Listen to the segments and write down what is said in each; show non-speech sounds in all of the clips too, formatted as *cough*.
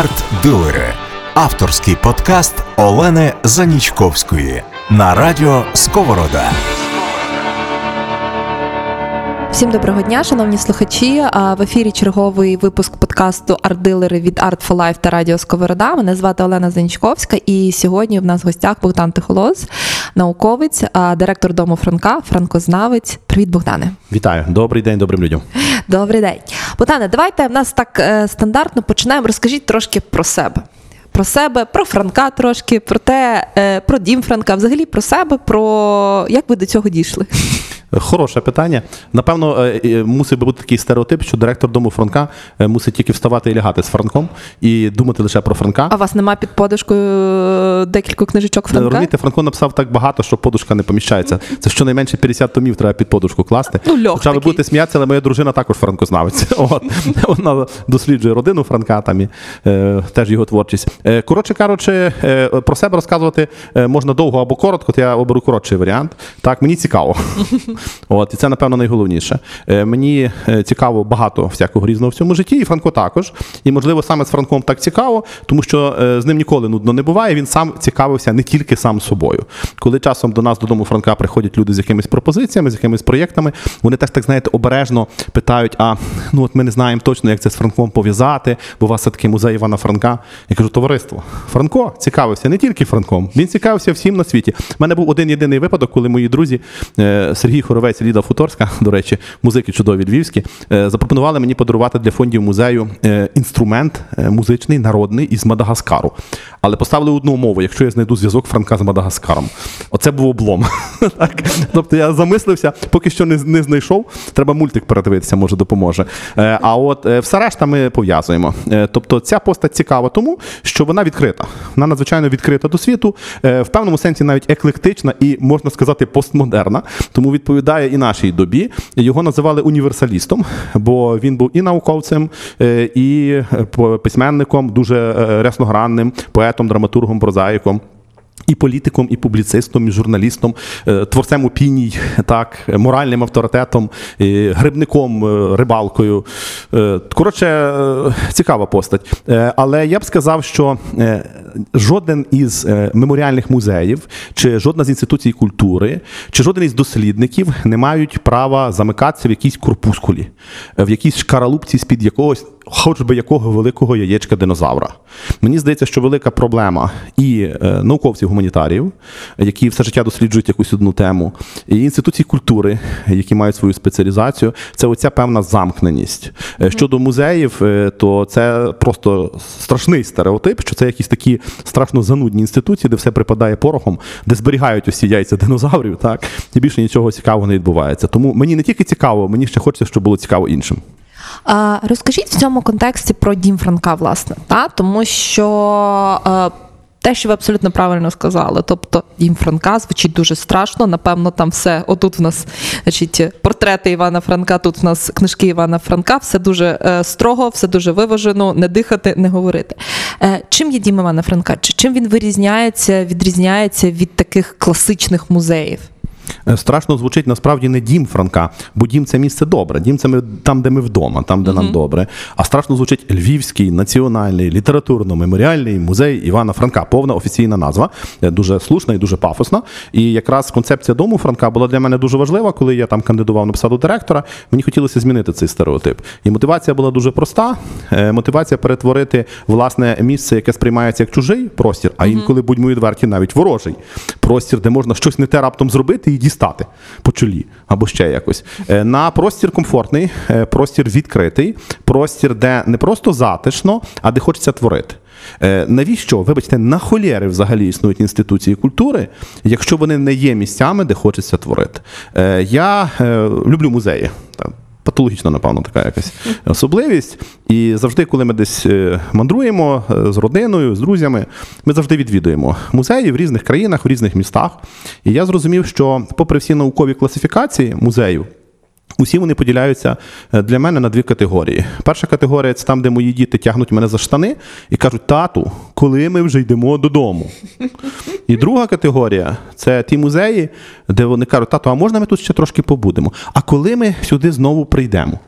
Арт-дилери авторський подкаст Олени Занічковської на радіо Сковорода. Всім доброго дня, шановні слухачі. В ефірі черговий випуск подкасту Арт-дилери від Art for Life та Радіо Сковорода. Мене звати Олена Занічковська, і сьогодні в нас в гостях Богдан Тихолоз, науковець, директор дому Франка, франкознавець. Привіт, Богдане. Вітаю, добрий день, добрим людям. Добрий день, Богдане. Давайте в нас так е, стандартно починаємо. Розкажіть трошки про себе. Про себе, про Франка трошки, про те, е, про дім Франка, взагалі про себе, про як ви до цього дійшли. *laughs* Хороше питання. Напевно, е, мусить би бути такий стереотип, що директор дому Франка е, мусить тільки вставати і лягати з Франком і думати лише про Франка. А у вас немає під подушкою е, декілька книжечок Франка? Розумієте, Франко написав так багато, що подушка не поміщається. Це щонайменше 50 томів треба під подушку класти. Ну, льох Хоча ви будете сміятися, але моя дружина також франкознавець. *laughs* От. Вона досліджує родину Франка там і е, теж його творчість. Е, коротше кажучи, е, про себе розказувати можна довго або коротко, то я оберу коротший варіант. Так, мені цікаво. *laughs* От, І це, напевно, найголовніше. Е, Мені е, цікаво багато всякого різного в цьому житті, і Франко також. І, можливо, саме з Франком так цікаво, тому що е, з ним ніколи нудно не буває. Він сам цікавився не тільки сам собою. Коли часом до нас додому Франка приходять люди з якимись пропозиціями, з якимись проєктами, вони теж так знаєте обережно питають: а ну от ми не знаємо точно, як це з Франком пов'язати, бо у вас все таки музей Івана Франка. Я кажу, товариство, Франко цікавився не тільки Франком, він цікавився всім на світі. У мене був один єдиний випадок, коли мої друзі Сергій Хоровець. Ліда Футорська, *laughs* до речі, музики чудові львівські, е, запропонували мені подарувати для фондів музею е, інструмент е, музичний народний із Мадагаскару. Але поставили одну умову, якщо я знайду зв'язок Франка з Мадагаскаром. Оце був облом. *laughs* так? Тобто я замислився, поки що не не знайшов. Треба мультик передивитися, може допоможе. А от все решта ми пов'язуємо. Тобто ця постать цікава, тому що вона відкрита. Вона надзвичайно відкрита до світу, в певному сенсі навіть еклектична і можна сказати постмодерна, тому відповідає і нашій добі. Його називали універсалістом, бо він був і науковцем, е, і е, письменником, дуже е, рясногранним, поетом, драматургом, прозаїком. І політиком, і публіцистом, і журналістом, творцем опіній, так, моральним авторитетом, і грибником, рибалкою. Коротше, цікава постать. Але я б сказав, що жоден із е, меморіальних музеїв, чи жодна з інституцій культури, чи жоден із дослідників не мають права замикатися в якійсь корпускулі, в якійсь шкаралупці з-під якогось, хоч би якого великого яєчка динозавра. Мені здається, що велика проблема і е, науковців-гуманітарів, які все життя досліджують якусь одну тему, і інституцій культури, які мають свою спеціалізацію, це оця певна замкненість. Е, щодо музеїв, то це просто страшний стереотип, що це якісь такі страшно занудні інституції, де все припадає порохом, де зберігають усі яйця динозаврів, так і більше нічого цікавого не відбувається. Тому мені не тільки цікаво, мені ще хочеться, щоб було цікаво іншим. Розкажіть в цьому контексті про дім Франка, власне, та тому що. Те, що ви абсолютно правильно сказали. Тобто дім Франка звучить дуже страшно. Напевно, там все. Отут в нас значить, портрети Івана Франка, тут в нас книжки Івана Франка, все дуже е, строго, все дуже виважено, не дихати, не говорити. Е, чим є дім Івана Франка? Чи чим він вирізняється, відрізняється від таких класичних музеїв? Е, страшно звучить насправді не дім Франка, бо дім це місце добре. Дім це ми там, де ми вдома, там, де mm -hmm. нам добре. А страшно звучить Львівський національний літературно-меморіальний музей Івана Франка. Повна офіційна назва, е, дуже слушна і дуже пафосна. І якраз концепція дому Франка була для мене дуже важлива, коли я там кандидував на посаду директора. Мені хотілося змінити цей стереотип. І мотивація була дуже проста. Е, мотивація перетворити власне місце, яке сприймається як чужий простір, а інколи, будьмо відверті, навіть ворожий простір, де можна щось не те раптом зробити дістати по чолі або ще якось. Е, на простір комфортний, е, простір відкритий, простір, де не просто затишно, а де хочеться творити. Е, навіщо, вибачте, на холєри взагалі існують інституції культури, якщо вони не є місцями, де хочеться творити? Я люблю музеї патологічна, напевно, така якась особливість. І завжди, коли ми десь е, мандруємо е, з родиною, з друзями, ми завжди відвідуємо музеї в різних країнах, в різних містах. І я зрозумів, що, попри всі наукові класифікації музею, Усі вони поділяються е, для мене на дві категорії. Перша категорія це там, де мої діти тягнуть мене за штани і кажуть, тату, коли ми вже йдемо додому. І друга категорія це ті музеї, де вони кажуть, тату, а можна ми тут ще трошки побудемо? А коли ми сюди знову прийдемо?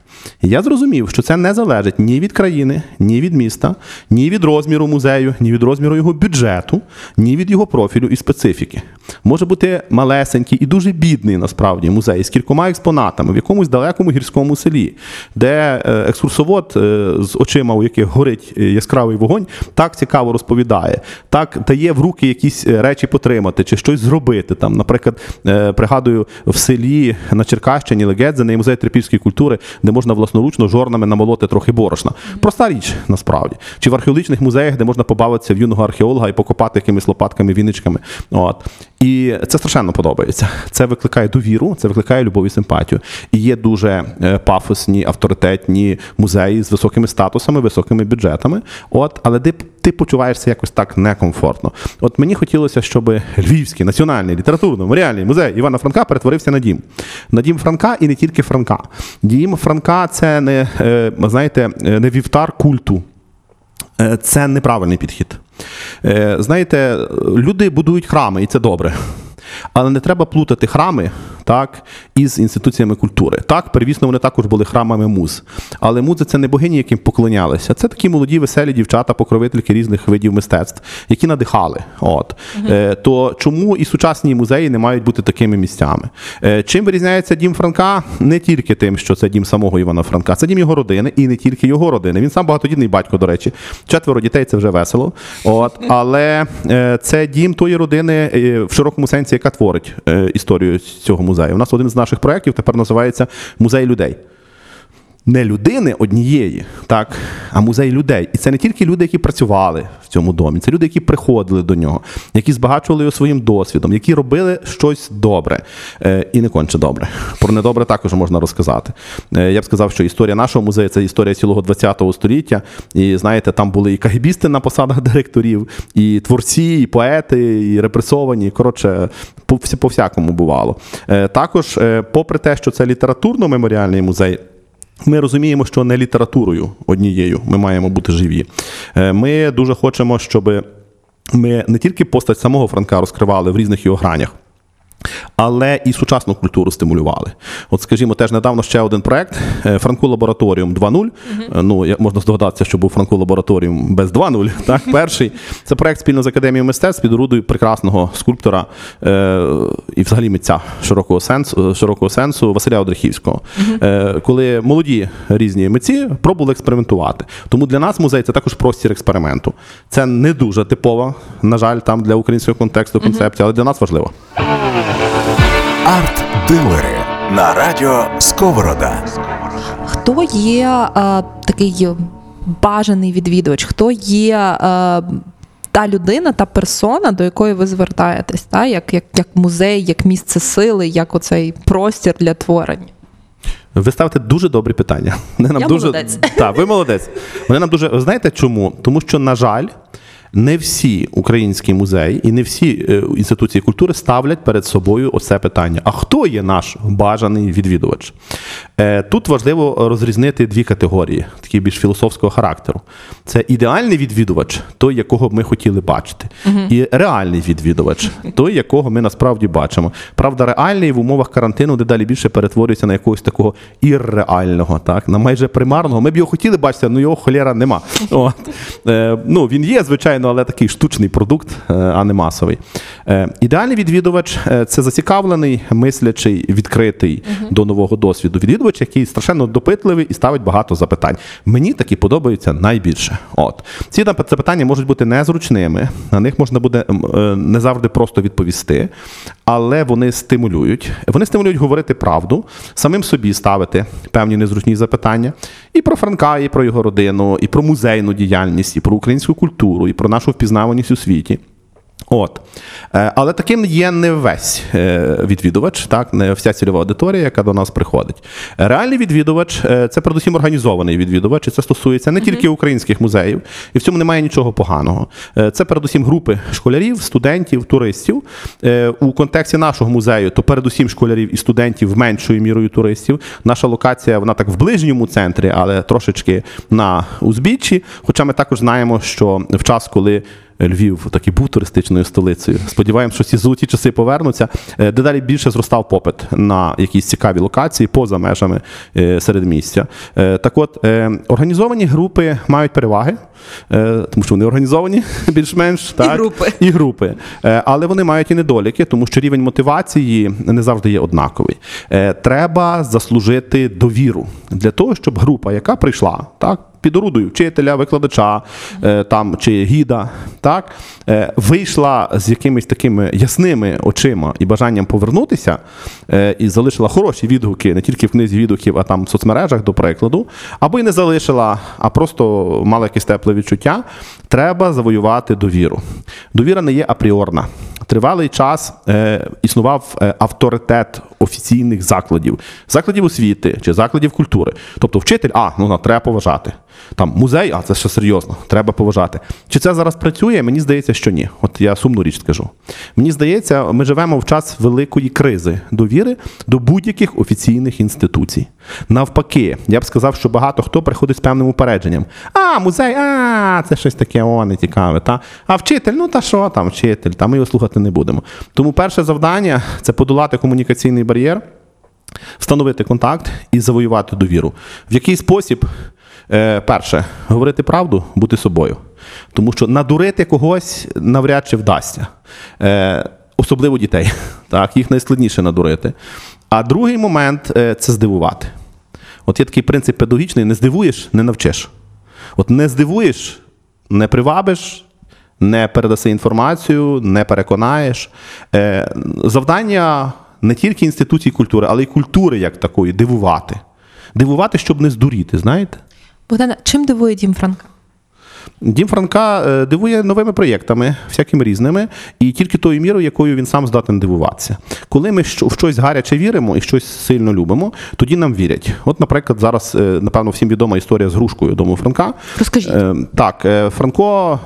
І я зрозумів, що це не залежить ні від країни, ні від міста, ні від розміру музею, ні від розміру його бюджету, ні від його профілю і специфіки. Може бути малесенький і дуже бідний насправді музей з кількома експонатами в якомусь далекому гірському селі, де е, екскурсовод е, з очима, у яких горить е, яскравий вогонь, так цікаво розповідає, так дає в руки якісь речі потримати чи щось зробити. Там, наприклад, пригадую в селі на Черкащині Легедзине є музей трипільської культури, де можна власноручно жорнами намолоти трохи борошна. Проста річ насправді. Чи в археологічних музеях, де можна побавитися в юного археолога і покопати якимись лопатками, віничками. От. І це страшенно подобається. Це викликає довіру, це викликає любов і симпатію. І є дуже е, пафосні, авторитетні музеї з високими статусами, високими бюджетами. От, але ти, ти почуваєшся якось так некомфортно. От мені хотілося, щоб Львівський національний літературно-меморіальний музей Івана Франка перетворився на дім. На дім Франка і не тільки Франка. Дім Франка це не е, знаєте, е, не вівтар культу. Е, Це неправильний підхід. Знаєте, люди будують храми, і це добре. Але не треба плутати храми так, із інституціями культури. Так, первісно, вони також були храмами муз. Але музи це не богині, яким поклонялися. Це такі молоді, веселі дівчата, покровительки різних видів мистецтв, які надихали. От. Е, то чому і сучасні музеї не мають бути такими місцями? Е, чим вирізняється дім Франка? Не тільки тим, що це дім самого Івана Франка, це дім його родини і не тільки його родини. Він сам багатодітний батько, до речі. Четверо дітей це вже весело. От. Але е, це дім тої родини е, в широкому сенсі, яка творить е, історію цього музею. У нас один з наших проєктів тепер називається Музей людей. Не людини однієї, так, а музей людей. І це не тільки люди, які працювали в цьому домі, це люди, які приходили до нього, які збагачували його своїм досвідом, які робили щось добре е, і не конче добре. Про недобре також можна розказати. Е, я б сказав, що історія нашого музею це історія цілого ХХ століття. І знаєте, там були і кагібісти на посадах *laughs* директорів, і творці, і поети, і репресовані. Коротше, по, по всякому бувало. Е, також, е, попри те, що це літературно-меморіальний музей. Ми розуміємо, що не літературою однією ми маємо бути живі. Е, Ми дуже хочемо, щоб ми не тільки постать самого Франка розкривали в різних його гранях. Але і сучасну культуру стимулювали. От, скажімо, теж недавно ще один проект е, Франку Лабораторіум 2.0. Е, Ну, як можна здогадатися, що був Франку Лабораторіум без 2.0. *laughs* Так, перший це проект спільно з Академією мистецтв під орудою прекрасного скульптора е, і взагалі митця широкого сенсу, широкого сенсу Василя Одрихівського. Е, коли молоді різні митці пробували експериментувати. Тому для нас музей це також простір експерименту. Це не дуже типова, на жаль, там для українського контексту концепція, але для нас важливо. Арт-дилери на радіо Сковорода. Хто є е, такий бажаний відвідувач? Хто є е, та людина, та персона, до якої ви звертаєтесь, та? Як, як, як музей, як місце сили, як оцей простір для творення? Ви ставите дуже добрі питання. Вони нам Я дуже... молодець. Так, ви молодець. Вони нам дуже. Ви знаєте чому? Тому що, на жаль, не всі українські музеї і не всі е, інституції культури ставлять перед собою оце питання. А хто є наш бажаний відвідувач? Е, Тут важливо розрізнити дві категорії, такі більш філософського характеру. Це ідеальний відвідувач, той, якого б ми хотіли бачити, і реальний відвідувач, той, якого ми насправді бачимо. Правда, реальний в умовах карантину дедалі більше перетворюється на якогось такого ірреального, так, на майже примарного. Ми б його хотіли бачити, але його холєра нема. От. Е, ну, він є, звичайно, але такий штучний продукт, е, а не масовий. Е, ідеальний відвідувач е, це зацікавлений, мислячий, відкритий до нового досвіду. Відвідувач, який страшенно допитливий і ставить багато запитань. Мені такі подобаються найбільше. От ці запитання можуть бути незручними, на них можна буде не завжди просто відповісти, але вони стимулюють. Вони стимулюють говорити правду, самим собі ставити певні незручні запитання і про Франка, і про його родину, і про музейну діяльність, і про українську культуру, і про нашу впізнаваність у світі. От. Е, Але таким є не весь е, відвідувач, так, не вся цільова аудиторія, яка до нас приходить. Реальний відвідувач е, це передусім організований відвідувач, і це стосується не тільки українських музеїв, і в цьому немає нічого поганого. Це передусім групи школярів, студентів, туристів. У контексті нашого музею, то передусім школярів і студентів меншою мірою туристів. Наша локація, вона так в ближньому центрі, але трошечки на узбіччі. Хоча ми також знаємо, що в час, коли Львів таки був туристичною столицею. Сподіваємося, що ці золоті часи повернуться. Е, Дедалі більше зростав попит на якісь цікаві локації поза межами е, середмістя. Е, Так от, організовані групи мають переваги, тому що вони організовані *laughs* більш-менш так, групи. і групи. Але вони мають і недоліки, тому що рівень мотивації не завжди є однаковий. Треба заслужити довіру для того, щоб група, яка прийшла, так. Під орудою вчителя, викладача е, там, чи гіда, так, е, вийшла з якимись такими ясними очима і бажанням повернутися, е, і залишила хороші відгуки не тільки в книзі відгуків, а там в соцмережах, до прикладу, або й не залишила, а просто мала якесь тепле відчуття, треба завоювати довіру. Довіра не є апріорна. Тривалий час е, існував авторитет офіційних закладів, закладів освіти чи закладів культури. Тобто вчитель, а, ну на, треба поважати. Там музей, а це ще серйозно, треба поважати. Чи це зараз працює? Мені здається, що ні. От я сумну річ скажу. Мені здається, ми живемо в час великої кризи довіри до будь-яких офіційних інституцій. Навпаки, я б сказав, що багато хто приходить з певним упередженням. А, музей, а, це щось таке, о, не цікаве. Та? А вчитель, ну та що там, вчитель, та ми його слухати не будемо. Тому перше завдання це подолати комунікаційний бар'єр, встановити контакт і завоювати довіру. В який спосіб? Е, перше, говорити правду, бути собою. Тому що надурити когось навряд чи вдасться. Е, особливо дітей. *laughs* Так, їх найскладніше надурити. А другий момент е, це здивувати. От є такий принцип педагогічний: не здивуєш, не навчиш. От не здивуєш, не привабиш, не передаси інформацію, не переконаєш. Завдання не тільки інституцій культури, але й культури як такої дивувати. Дивувати, щоб не здуріти, знаєте? Богдана, чим дивує Дім Франка? Дім Франка е, дивує новими проєктами, всякими різними, і тільки тою мірою, якою він сам здатен дивуватися. Коли ми в щось гаряче віримо і щось сильно любимо, тоді нам вірять. От, наприклад, зараз, е, напевно, всім відома історія з грушкою дому Франка. Розкажіть. Е, Так, е, Франко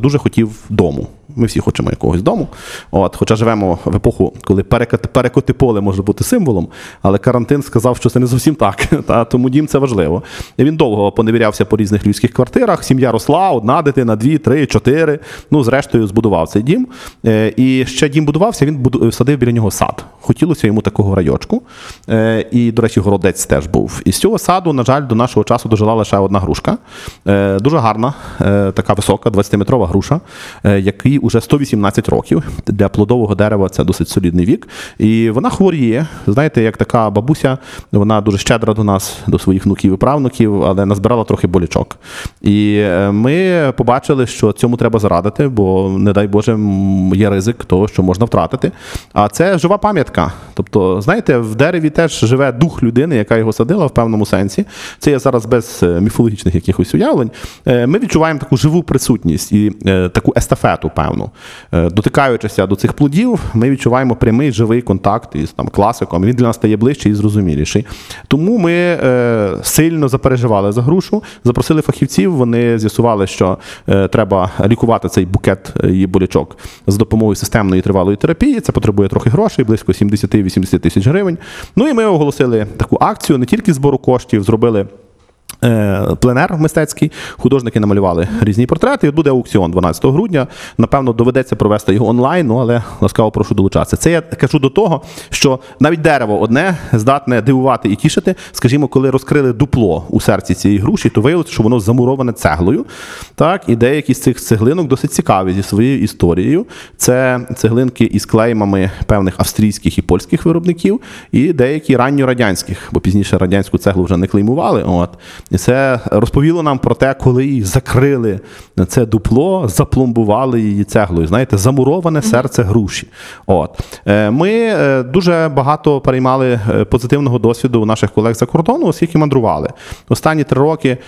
дуже хотів дому. Ми всі хочемо якогось дому. От, хоча живемо в епоху, коли перекоти, поле може бути символом, але карантин сказав, що це не зовсім так. *laughs* Та, тому дім це важливо. І він довго поневірявся по різних львівських квартирах. Сім'я росла, одна дитина, дві, три, чотири. Ну, зрештою, збудував цей дім. Е, І ще дім будувався, він садив біля нього сад. Хотілося йому такого райочку. Е, І, до речі, городець теж був. І з цього саду, на жаль, до нашого часу дожила лише одна грушка. Е, Дуже гарна, така висока, 20-метрова груша, який уже 118 років. Для плодового дерева це досить солідний вік. І вона хворіє. Знаєте, як така бабуся, вона дуже щедра до нас, до своїх внуків і правнуків, але назбирала трохи болячок. І е, ми побачили, що цьому треба зарадити, бо, не дай Боже, є ризик того, що можна втратити. А це жива пам'ятка. Тобто, знаєте, в дереві теж живе дух людини, яка його садила в певному сенсі. Це я зараз без е, міфологічних якихось уявлень. Е, Ми відчуваємо таку живу присутність і е, таку естафету, певну. Дотикаючися до цих плодів, ми відчуваємо прямий живий контакт із там класиком. Він для нас стає ближчий і зрозуміліший. Тому ми сильно запереживали за грушу, запросили фахівців. Вони з'ясували, що треба лікувати цей букет її болячок з допомогою системної тривалої терапії. Це потребує трохи грошей, близько 70-80 тисяч гривень. Ну і ми оголосили таку акцію не тільки збору коштів, зробили. Е, Пленер мистецький, художники намалювали різні портрети. І от буде аукціон 12 грудня. Напевно, доведеться провести його онлайн, ну але ласкаво прошу долучатися. Це я кажу до того, що навіть дерево одне здатне дивувати і тішити. Скажімо, коли розкрили дупло у серці цієї груші, то виявилося, що воно замуроване цеглою. Так, і деякі з цих цеглинок досить цікаві зі своєю історією. Це цеглинки із клеймами певних австрійських і польських виробників, і деякі ранньорадянських, бо пізніше радянську цеглу вже не клеймували. От. І це розповіло нам про те, коли її закрили це дупло, запломбували її цеглою. Знаєте, замуроване серце груші. От. Е, Ми е, дуже багато переймали е, позитивного досвіду у наших колег за кордону, оскільки мандрували. Останні три роки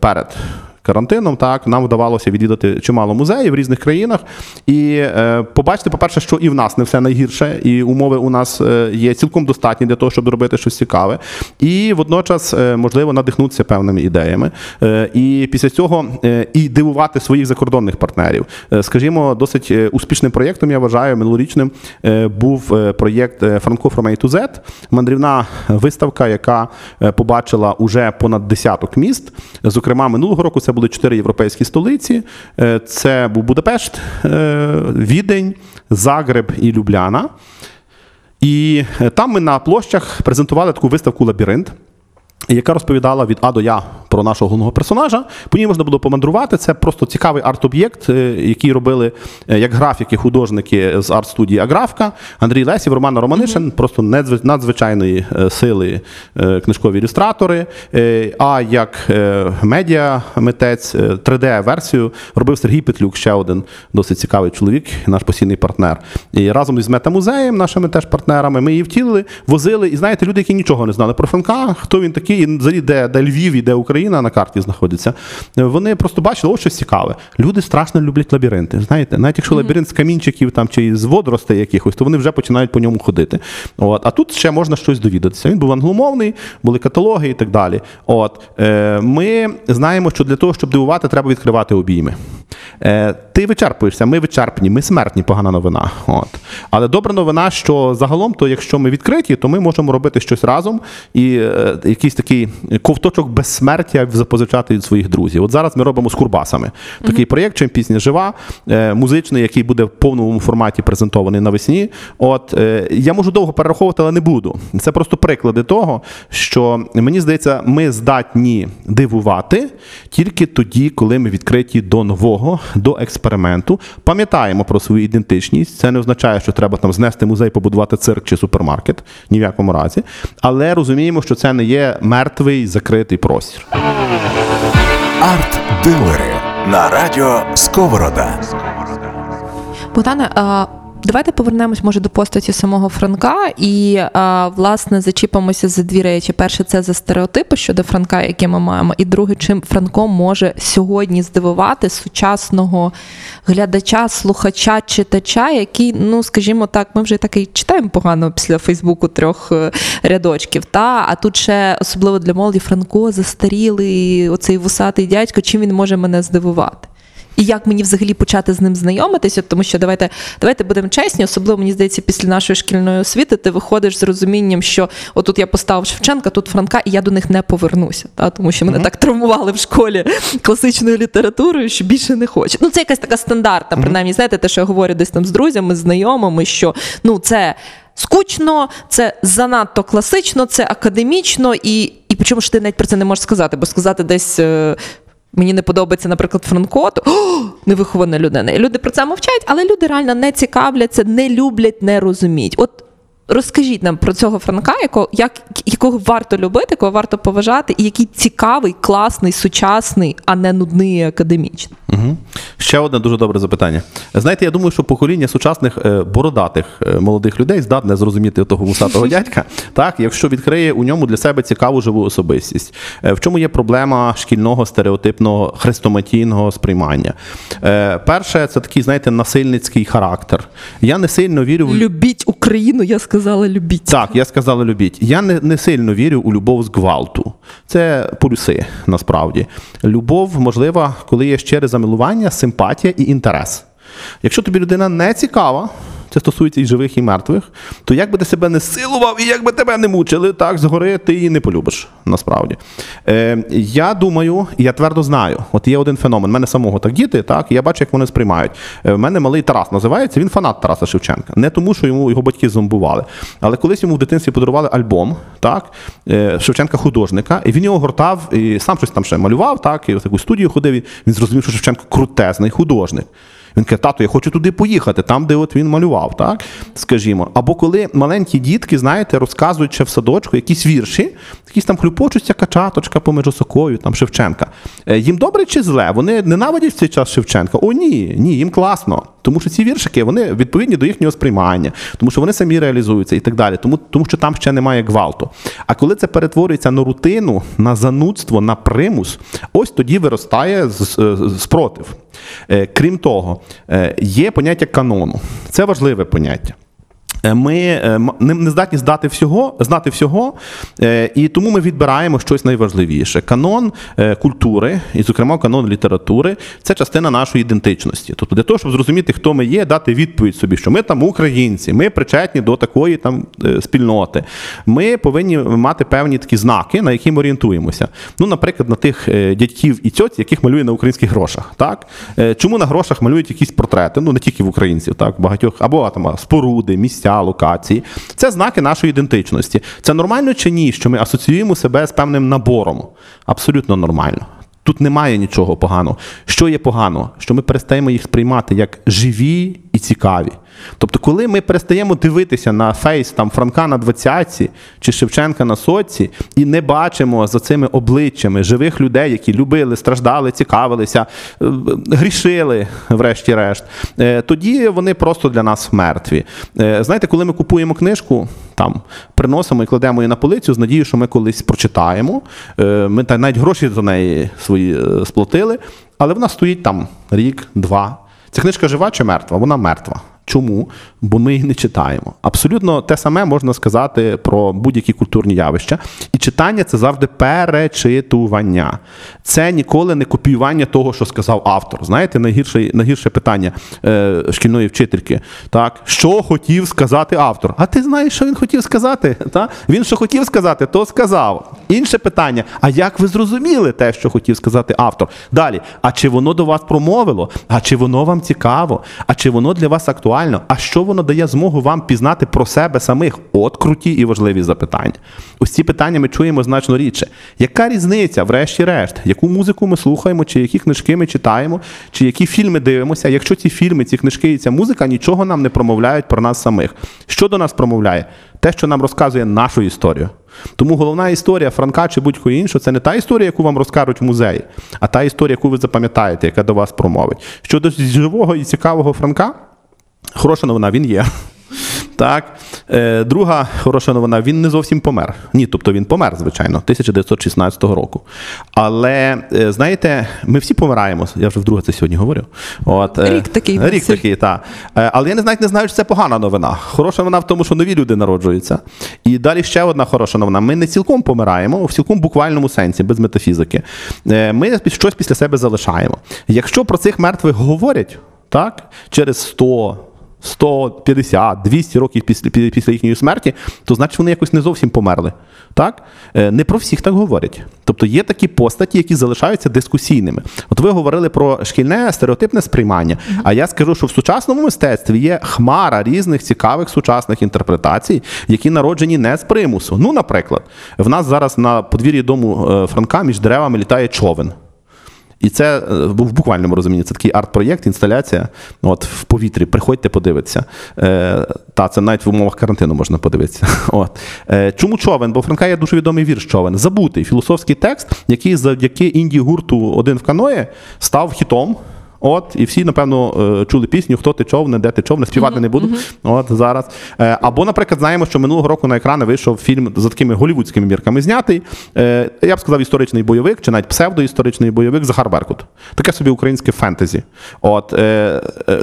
перед карантином, так нам вдавалося відвідати чимало музеїв в різних країнах і е, побачити, по-перше, що і в нас не все найгірше, і умови у нас е, є цілком достатні для того, щоб робити щось цікаве, і водночас е, можливо надихнутися певними ідеями. Е, і після цього е, і дивувати своїх закордонних партнерів. Е, скажімо, досить е, успішним проєктом, я вважаю, минулорічним е, був проєкт Франко to Z, мандрівна виставка, яка побачила уже понад десяток міст. Зокрема, минулого року це це були чотири європейські столиці. Е, Це був Будапешт, е, Відень, Загреб і Любляна. І е, там ми на площах презентували таку виставку Лабіринт. Яка розповідала від А до Я про нашого головного персонажа. По ній можна було помандрувати. Це просто цікавий арт-об'єкт, е, який робили е, як графіки, художники з арт-студії Аграфка. Андрій Лесів, Роман Романишин, просто надзвичайної е, сили книжкові ілюстратори. А як медіа митець 3D-версію робив Сергій Петлюк, ще один досить цікавий чоловік, наш постійний партнер. І разом із метамузеєм, нашими теж партнерами, ми її втілили, возили. І знаєте, люди, які нічого не знали про Франка, хто він такий, і взагалі де, де Львів і де Україна на карті знаходиться. е, Вони просто бачили, ось щось цікаве. Люди страшно люблять лабіринти. Знаєте, навіть якщо лабіринт з камінчиків там чи з водоростей якихось, то вони вже починають по ньому ходити. От. А тут ще можна щось довідатися. Він був англомовний, були каталоги і так далі. От. Е, Ми знаємо, що для того, щоб дивувати, треба відкривати обійми. Е, Ти вичерпуєшся, ми вичерпні, ми смертні, погана новина. От. Але добра новина, що загалом, то якщо ми відкриті, то ми можемо робити щось разом і е, якийсь такий ковточок безсмертя запозичати від своїх друзів. От зараз ми робимо з курбасами. Такий проєкт, чим пісня жива, е, музичний, який буде в повному форматі презентований навесні. От е, я можу довго перераховувати, але не буду. Це просто приклади того, що мені здається, ми здатні дивувати тільки тоді, коли ми відкриті до нового, до експерименту. Пам'ятаємо про свою ідентичність. Це не означає, що треба там знести музей, побудувати цирк чи супермаркет, ні в якому разі. Але розуміємо, що це не є мертвий закритий простір. Арт-дилери на радіо Сковорода. Богдане, а, давайте повернемось може до постаті самого Франка і а, власне зачіпимося за дві речі. Перше, це за стереотипи щодо Франка, які ми маємо, і друге, чим Франко може сьогодні здивувати сучасного глядача, слухача, читача, який, ну скажімо так, ми вже так і читаємо погано після Фейсбуку трьох е, рядочків. Та а тут ще особливо для молоді Франко застарілий, оцей вусатий дядько, чим він може мене здивувати. І як мені взагалі почати з ним знайомитися, тому що давайте, давайте будемо чесні, особливо мені здається, після нашої шкільної освіти ти виходиш з розумінням, що отут я поставив Шевченка, тут Франка, і я до них не повернуся. Та? Тому що мене так травмували в школі класичною літературою, що більше не хочу. Ну, це якась така стандартна, принаймні, знаєте, те, що я говорю десь там з друзями, з знайомими, що ну це. Скучно, це занадто класично, це академічно, і, і причому ж ти навіть про це не можеш сказати, бо сказати десь е, мені не подобається, наприклад, Франко, то «О, невихована людина. І люди про це мовчать, але люди реально не цікавляться, не люблять, не розуміють. От розкажіть нам про цього Франка, якого, як, якого варто любити, якого варто поважати, і який цікавий, класний, сучасний, а не нудний і академічний. Угу. Ще одне дуже добре запитання. Знаєте, я думаю, що покоління сучасних е, бородатих е, молодих людей здатне зрозуміти того вусатого *laughs* дядька, так, якщо відкриє у ньому для себе цікаву живу особистість. Е, В чому є проблема шкільного стереотипного хрестоматійного сприймання? Перше, це такий, знаєте, насильницький характер. Я не сильно вірю в Любіть Україну, я сказала, любіть. так, я сказала любіть. Я не, не сильно вірю у любов з гвалту. Це полюси насправді. Любов можлива, коли є щире замилування, симпатія і інтерес. Якщо тобі людина не цікава, це стосується і живих, і мертвих, то як би ти себе не силував і як би тебе не мучили, так згори ти її не полюбиш. Насправді. Е, я думаю, і я твердо знаю, от є один феномен. У мене самого так діти, так, і я бачу, як вони сприймають. Е, в мене малий Тарас називається, він фанат Тараса Шевченка. Не тому, що йому його батьки зомбували, але колись йому в дитинстві подарували альбом, так, е, Шевченка художника, і він його гортав, і сам щось там ще малював, так, і в таку студію ходив. Він зрозумів, що Шевченко крутезний художник. Він каже, тато, я хочу туди поїхати, там, де от він малював, так? Скажімо. Або коли маленькі дітки, знаєте, розказують ще в садочку якісь вірші, якісь там хлюпочуться качаточка поміж сокою, там Шевченка. Е, Їм добре чи зле? Вони ненавидять в цей час Шевченка? О, ні, ні, їм класно. Тому що ці віршики вони відповідні до їхнього сприймання, тому що вони самі реалізуються і так далі. Тому, тому що там ще немає гвалту. А коли це перетворюється на рутину, на занудство, на примус, ось тоді виростає спротив. Е, Крім того, е, є поняття канону. Це важливе поняття. Е, Ми е, не здатні здати всього, знати всього, е, і тому ми відбираємо щось найважливіше. Канон культури, і, зокрема, канон літератури це частина нашої ідентичності. Тобто, для того, щоб зрозуміти, хто ми є, дати відповідь собі, що ми там українці, ми причетні до такої там спільноти. Ми повинні мати певні такі знаки, на які ми орієнтуємося. Ну, наприклад, на тих дядьків і цьоць, яких малює на українських грошах. Так? Чому на грошах малюють якісь портрети? Ну, не тільки в українців, так, багатьох, або там споруди, місця, локації. Це знаки нашої ідентичності. Це нормально чи ні, що ми асоціюємо себе з певним набором? Абсолютно нормально. Тут немає нічого поганого. Що є погано? Що ми перестаємо їх сприймати як живі і цікаві. Тобто, коли ми перестаємо дивитися на фейс там Франка на 20-ці чи Шевченка на сотці і не бачимо за цими обличчями живих людей, які любили, страждали, цікавилися, е, грішили, врешті-решт, е, тоді вони просто для нас мертві. Е, Знаєте, коли ми купуємо книжку, там приносимо і кладемо її на полицю з надією, що ми колись прочитаємо. Ми навіть гроші за неї свої сплатили, але вона стоїть там рік, два. Ця книжка жива чи мертва? Вона мертва. Чому? Бо ми її не читаємо. Абсолютно те саме можна сказати про будь-які культурні явища. І читання це завжди перечитування. Це ніколи не копіювання того, що сказав автор. Знаєте, найгірше, найгірше питання е, шкільної вчительки. Так, що хотів сказати автор? А ти знаєш, що він хотів сказати? Та? Він що хотів сказати, то сказав. Інше питання: а як ви зрозуміли те, що хотів сказати автор? Далі, а чи воно до вас промовило? А чи воно вам цікаво? А чи воно для вас актуально? А що воно дає змогу вам пізнати про себе самих? От круті і важливі запитання. Ось ці питання ми чуємо значно рідше. Яка різниця, врешті-решт, яку музику ми слухаємо, чи які книжки ми читаємо, чи які фільми дивимося, якщо ці фільми, ці книжки і ця музика нічого нам не промовляють про нас самих? Що до нас промовляє? Те, що нам розказує нашу історію. Тому головна історія Франка чи будь-кого іншого, це не та історія, яку вам розкажуть в музеї, а та історія, яку ви запам'ятаєте, яка до вас промовить. Щодо живого і цікавого Франка, хороша новина, він є. Так. Е, друга хороша новина, він не зовсім помер. Ні, тобто він помер, звичайно, 1916 року. Але е, знаєте, ми всі помираємо. Я вже вдруге це сьогодні говорю. От, е, Рік такий, Рік такий, так. Е, але я не навіть не знаю, чи це погана новина. Хороша новина в тому, що нові люди народжуються. І далі ще одна хороша новина. Ми не цілком помираємо, в цілком буквальному сенсі, без метафізики. Е, Ми щось після себе залишаємо. Якщо про цих мертвих говорять, так, через 100. 150, 200 років після, після їхньої смерті, то значить вони якось не зовсім померли. Так? Е, Не про всіх так говорять. Тобто є такі постаті, які залишаються дискусійними. От ви говорили про шкільне стереотипне сприймання. А я скажу, що в сучасному мистецтві є хмара різних цікавих сучасних інтерпретацій, які народжені не з примусу. Ну, наприклад, в нас зараз на подвір'ї дому е, Франка між деревами літає човен. І це е, в буквальному розумінні. Це такий арт-проєкт, інсталяція. От в повітрі. Приходьте, подивитися. Е, та це навіть в умовах карантину можна подивитися. *laughs* От е, чому човен? Бо Франка є дуже відомий вірш човен. Забутий філософський текст, який завдяки інді гурту один в каної став хітом. От, і всі, напевно, е, чули пісню Хто ти човне, де ти човне, співати не буду. От зараз. Е, Або, наприклад, знаємо, що минулого року на екрани вийшов фільм за такими голівудськими мірками знятий. Е, Я б сказав, історичний бойовик, чи навіть псевдоісторичний бойовик Захар Беркут. Таке собі українське фентезі. От,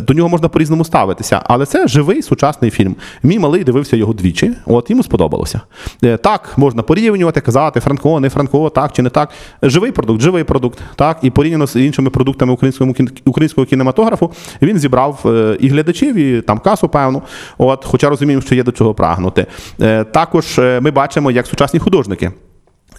До нього можна по-різному ставитися, але це живий сучасний фільм. Мій малий дивився його двічі, от йому сподобалося. Так, можна порівнювати, казати Франко, не Франко, так чи не так. Живий продукт, живий продукт, так, і порівняно з іншими продуктами українського, кін- українського кінематографу він зібрав е, і глядачів, і там касу, певну. От, хоча розуміємо, що є до чого прагнути. Е, Також е, ми бачимо, як сучасні художники.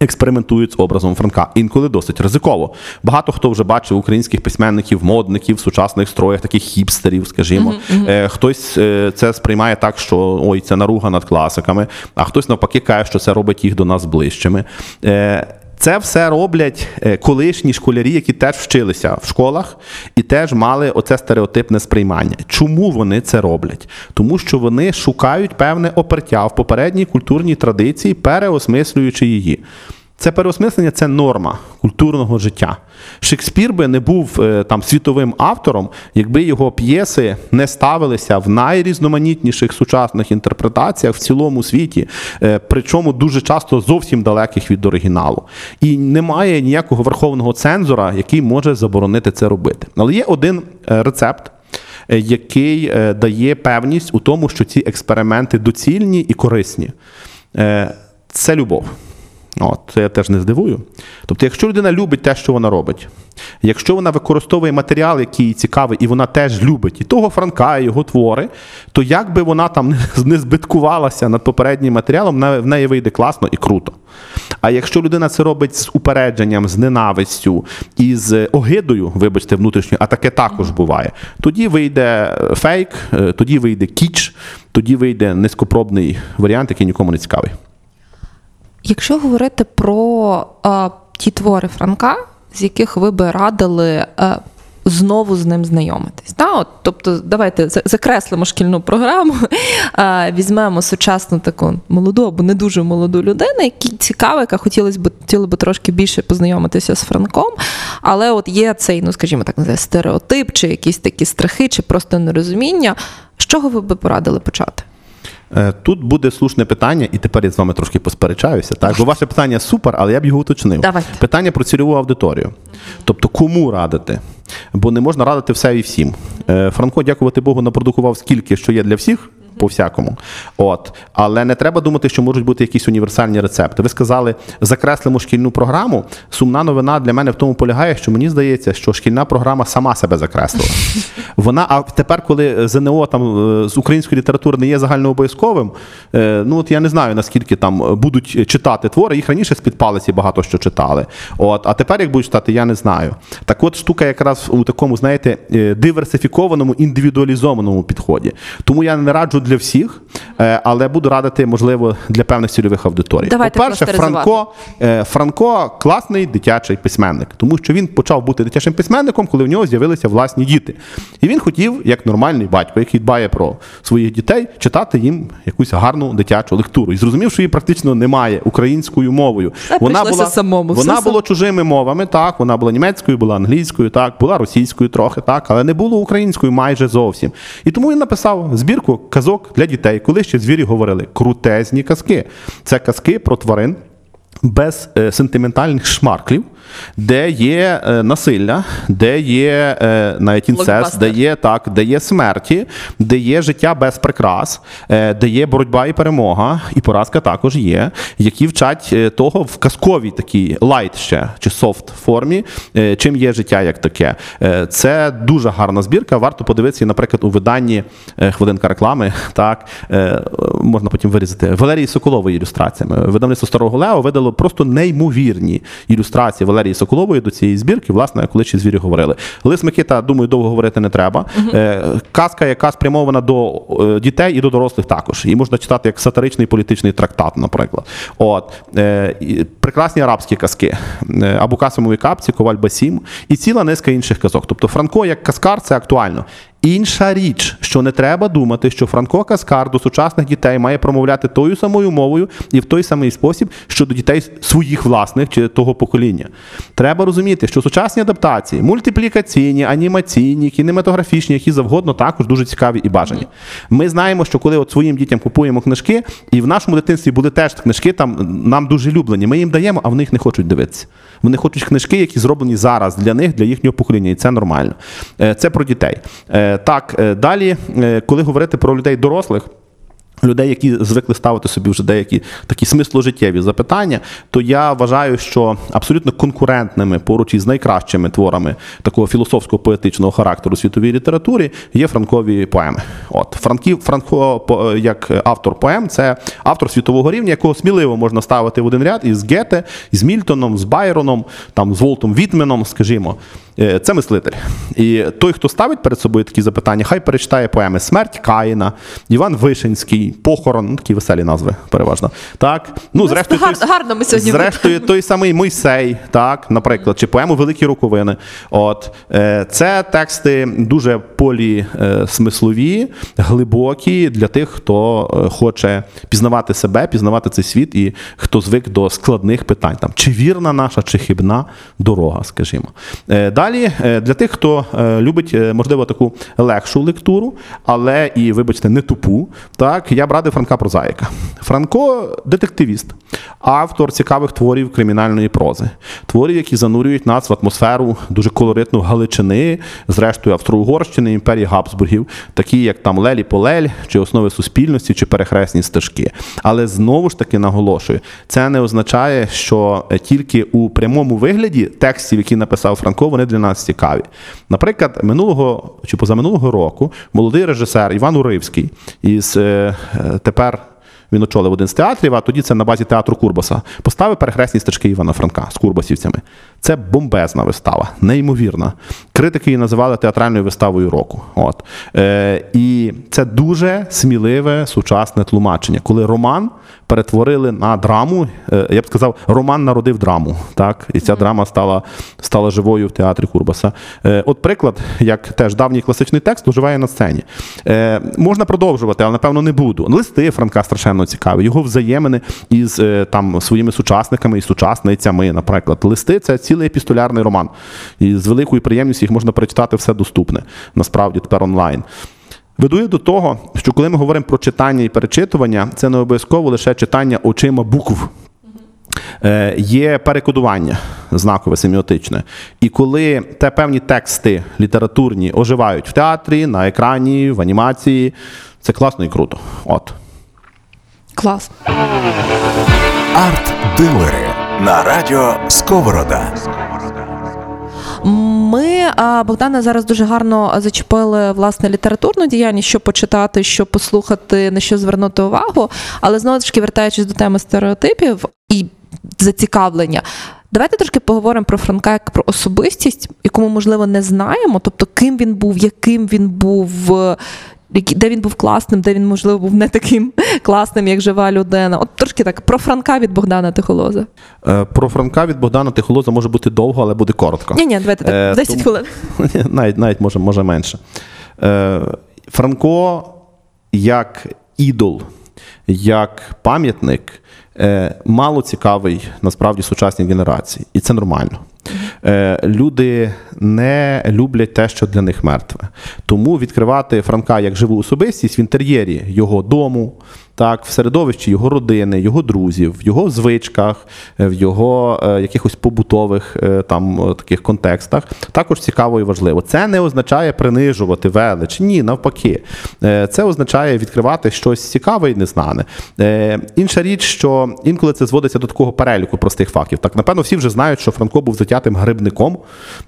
Експериментують з образом Франка інколи досить ризиково. Багато хто вже бачив українських письменників, модників сучасних строях, таких хіпстерів, скажімо. Е, Хтось е, це сприймає так, що ой, це наруга над класиками, а хтось навпаки каже, що це робить їх до нас ближчими. Це все роблять е, колишні школярі, які теж вчилися в школах і теж мали оце стереотипне сприймання. Чому вони це роблять? Тому що вони шукають певне опертя в попередній культурній традиції, переосмислюючи її. Це переосмислення це норма культурного життя. Шекспір би не був е, там світовим автором, якби його п'єси не ставилися в найрізноманітніших сучасних інтерпретаціях в цілому світі, е, причому дуже часто зовсім далеких від оригіналу. І немає ніякого верховного цензора, який може заборонити це робити. Але є один е, рецепт. який дає певність у тому, що ці експерименти доцільні і корисні. Це любов. От, це я теж не здивую. Тобто, якщо людина любить те, що вона робить, якщо вона використовує матеріал, який їй цікавий, і вона теж любить і того Франка, і його твори, то як би вона там *laughs* не- збиткувалася над попереднім матеріалом, в неї вийде класно і круто. А якщо людина це робить з упередженням, з ненавистю і з огидою, вибачте, внутрішньою, а таке також буває, тоді вийде фейк, е, тоді вийде кіч, тоді вийде низькопробний варіант, який нікому не цікавий. Якщо говорити про е, ті твори Франка, з яких ви би радили е, знову з ним знайомитись. Та? От, тобто, давайте закреслимо шкільну програму, *laughs* е, візьмемо сучасну таку молоду або не дуже молоду людину, якій цікаво, яка хотілося б, хотіли би трошки більше познайомитися з Франком, але от є цей, ну скажімо так, стереотип, чи якісь такі страхи, чи просто нерозуміння. З чого ви би порадили почати? Е, Тут буде слушне питання, і тепер я з вами трошки посперечаюся. Так? Бо ваше питання супер, але я б його уточнив. Давайте. Питання про цільову аудиторію. Тобто, кому радити? Бо не можна радити все і всім. Е, Франко, дякувати Богу, напродукував скільки, що є для всіх. По всякому, от але не треба думати, що можуть бути якісь універсальні рецепти. Ви сказали, закреслимо шкільну програму. Сумна новина для мене в тому полягає, що мені здається, що шкільна програма сама себе закреслила. *laughs* Вона, а тепер, коли ЗНО там е, з української літератури не є загальнообов'язковим, е, ну от я не знаю наскільки там будуть читати твори. Їх раніше з під палиці багато що читали. От, а тепер як будуть читати, я не знаю. Так от штука якраз у такому, знаєте, е, диверсифікованому, індивідуалізованому підході. Тому я не раджу для всіх, е, але буду радити, можливо, для певних цільових аудиторій. Давайте По-перше. Франко Е, Франко класний дитячий письменник, тому що він почав бути дитячим письменником, коли в нього з'явилися власні діти. І він хотів, як нормальний батько, який дбає про своїх дітей, читати їм якусь гарну дитячу лектуру. І зрозумів, що її практично немає українською мовою. Та прийшлося самому, все вона сам. була чужими мовами, так, вона була німецькою, була англійською, так, була російською трохи, так, але не було українською майже зовсім. І тому він написав збірку казок для дітей, коли ще звірі говорили крутезні казки. Це казки про тварин без е, сентиментальних шмарклів, де є е, насилля, де є е, навіть інцест, Блокбастер. де є так, де є смерті, де є життя без прикрас, е, де є боротьба і перемога, і поразка також є, які вчать е, того в казковій такій light ще чи soft формі, е, чим є життя як таке. Е, Це дуже гарна збірка. Варто подивитися, наприклад, у виданні е, хвилинка реклами. *laughs* Так е, можна потім вирізати Валерії Соколової ілюстраціями. Видавництво старого Лео видало просто неймовірні ілюстрації Валерії Соколової до цієї збірки, власне, коли ще звірі говорили. Лис Микита, думаю, довго говорити не треба. Угу. Казка, яка спрямована до е, дітей і до дорослих також. Її можна читати як сатиричний політичний трактат, наприклад. От е, прекрасні арабські казки, або Абу Касимові капці, Коваль Басім і ціла низка інших казок. Тобто Франко як казкар це актуально. Інша річ, що не треба думати, що Франко Каскар до сучасних дітей має промовляти тою самою мовою і в той самий спосіб, що до дітей своїх власних чи того покоління. Треба розуміти, що сучасні адаптації, мультиплікаційні, анімаційні, кінематографічні, які завгодно, також дуже цікаві і бажані. Ми знаємо, що коли от своїм дітям купуємо книжки, і в нашому дитинстві були теж книжки, там нам дуже люблені. Ми їм даємо, а вони їх не хочуть дивитися. Вони хочуть книжки, які зроблені зараз для них, для їхнього покоління, і це нормально. Е, Це про дітей. Е, Так, е, далі, е, коли говорити про людей дорослих. Людей, які звикли ставити собі вже деякі такі смисложиттєві запитання, то я вважаю, що абсолютно конкурентними поруч із найкращими творами такого філософсько-поетичного характеру світовій літературі є франкові поеми. От Франків Франко як автор поем, це автор світового рівня, якого сміливо можна ставити в один ряд із Гете, з Мільтоном, з Байроном, там з Волтом Вітменом, скажімо. Е, Це мислитель. І той, хто ставить перед собою такі запитання, хай перечитає поеми Смерть Каїна, Іван Вишинський, Похорон, ну, такі веселі назви, переважно. Так, ну, зрештою, гар- той, гарно ми сьогодні зрештою, той самий Мойсей, так, наприклад, чи поему Великі роковини. От е, це тексти дуже полісмислові, глибокі для тих, хто е, хоче пізнавати себе, пізнавати цей світ і хто звик до складних питань. Там, чи вірна наша, чи хибна дорога, скажімо. Е, Далі Далі е, для тих, хто е, любить, е, можливо, таку легшу лектуру, але і, вибачте, не тупу. Так, я б радив Франка Прозаїка. Франко детективіст, автор цікавих творів кримінальної прози, творів, які занурюють нас в атмосферу дуже колоритну Галичини, зрештою Австро-Угорщини, імперії Габсбургів, такі як там Лелі Полель, чи основи суспільності, чи перехресні стежки. Але знову ж таки наголошую, це не означає, що тільки у прямому вигляді текстів, які написав Франко, вони для нас цікаві. Наприклад, минулого чи позаминулого року молодий режисер Іван Уривський із е, тепер. Він очолив один з театрів, а тоді це на базі театру Курбаса. Поставив перехресні стежки Івана Франка з Курбасівцями. Це бомбезна вистава, неймовірна. Критики її називали театральною виставою року. От. Е, і це дуже сміливе сучасне тлумачення, коли роман перетворили на драму. Е, я б сказав, роман народив драму. Так? І ця драма стала, стала живою в театрі Курбаса. Е, от приклад, як теж давній класичний текст оживає на сцені. Е, можна продовжувати, але напевно не буду. Листи Франка страшенно цікаві. Його взаємини із е, там своїми сучасниками і сучасницями, наприклад. Листи це цілий епістолярний роман. І з великою приємністю їх можна прочитати все доступне. Насправді тепер онлайн. Веду я до того, що коли ми говоримо про читання і перечитування, це не обов'язково лише читання очима букв. Е, Є перекодування знакове семіотичне. І коли те певні тексти літературні оживають в театрі, на екрані, в анімації, це класно і круто. От. Клас. Арт-дилери на радіо Сковорода. Ми Богдана зараз дуже гарно зачепили власне літературну діяльність, що почитати, що послухати, на що звернути увагу. Але знову ж таки, вертаючись до теми стереотипів і зацікавлення. Давайте трошки поговоримо про Франка як про особистість, яку ми, можливо, не знаємо. Тобто, ким він був, яким він був, де він був класним, де він, можливо, був не таким *laughs* класним, як жива людина. От трошки так про Франка від Богдана Тихолоза. Е, Про Франка від Богдана Тихолоза може бути довго, але буде коротко. Ні, ні, давайте так, Е, 10 тому- хвилин. *laughs* навіть, навіть може, може менше. Е, Франко як ідол, як пам'ятник, е, мало цікавий насправді сучасній генерації, і це нормально. Е, Люди не люблять те, що для них мертве. Тому відкривати Франка як живу особистість в інтер'єрі його дому, так, в середовищі його родини, його друзів, в його звичках, е, в його е, якихось побутових е, там е, таких контекстах, також цікаво і важливо. Це не означає принижувати велич. Ні, навпаки. Е, це означає відкривати щось цікаве і незнане. Е, інша річ, що інколи це зводиться до такого переліку простих фактів. Так, напевно, всі вже знають, що Франко був затятим грибником,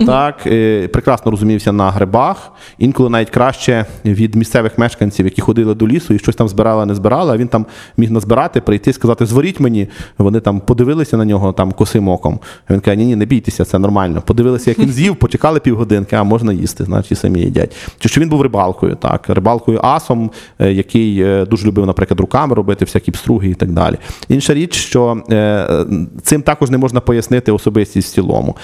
так, е, прекрасно розумівся на грибах, інколи навіть краще від місцевих мешканців, які ходили до лісу і щось там збирали, не збирали, він там міг назбирати, прийти, сказати, зворіть мені. Вони там подивилися на нього там косим оком. Він каже, ні, ні, не бійтеся, це нормально. Подивилися, як він з'їв, почекали півгодинки, а можна їсти, значить і самі їдять. Чи що він був рибалкою, так, рибалкою асом, е, який е, дуже любив, наприклад, руками робити всякі пструги і так далі. Інша річ, що е, цим також не можна пояснити особистість в цілому.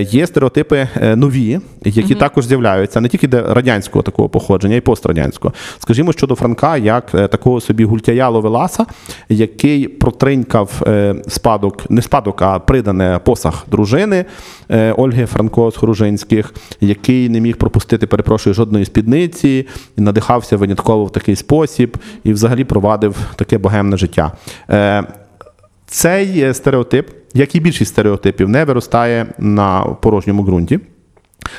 Є стереотипи нові, які також з'являються не тільки де радянського такого походження, а й пострадянського. Скажімо, щодо Франка, як такого собі гультяя Ловеласа, який протринькав е, спадок, не спадок, а придане посаг дружини е, Ольги Франко з Хоружинських, який не міг пропустити, перепрошую, жодної спідниці, надихався винятково в такий спосіб і взагалі провадив таке богемне життя. Е, Цей стереотип, як і більшість стереотипів, не виростає на порожньому ґрунті.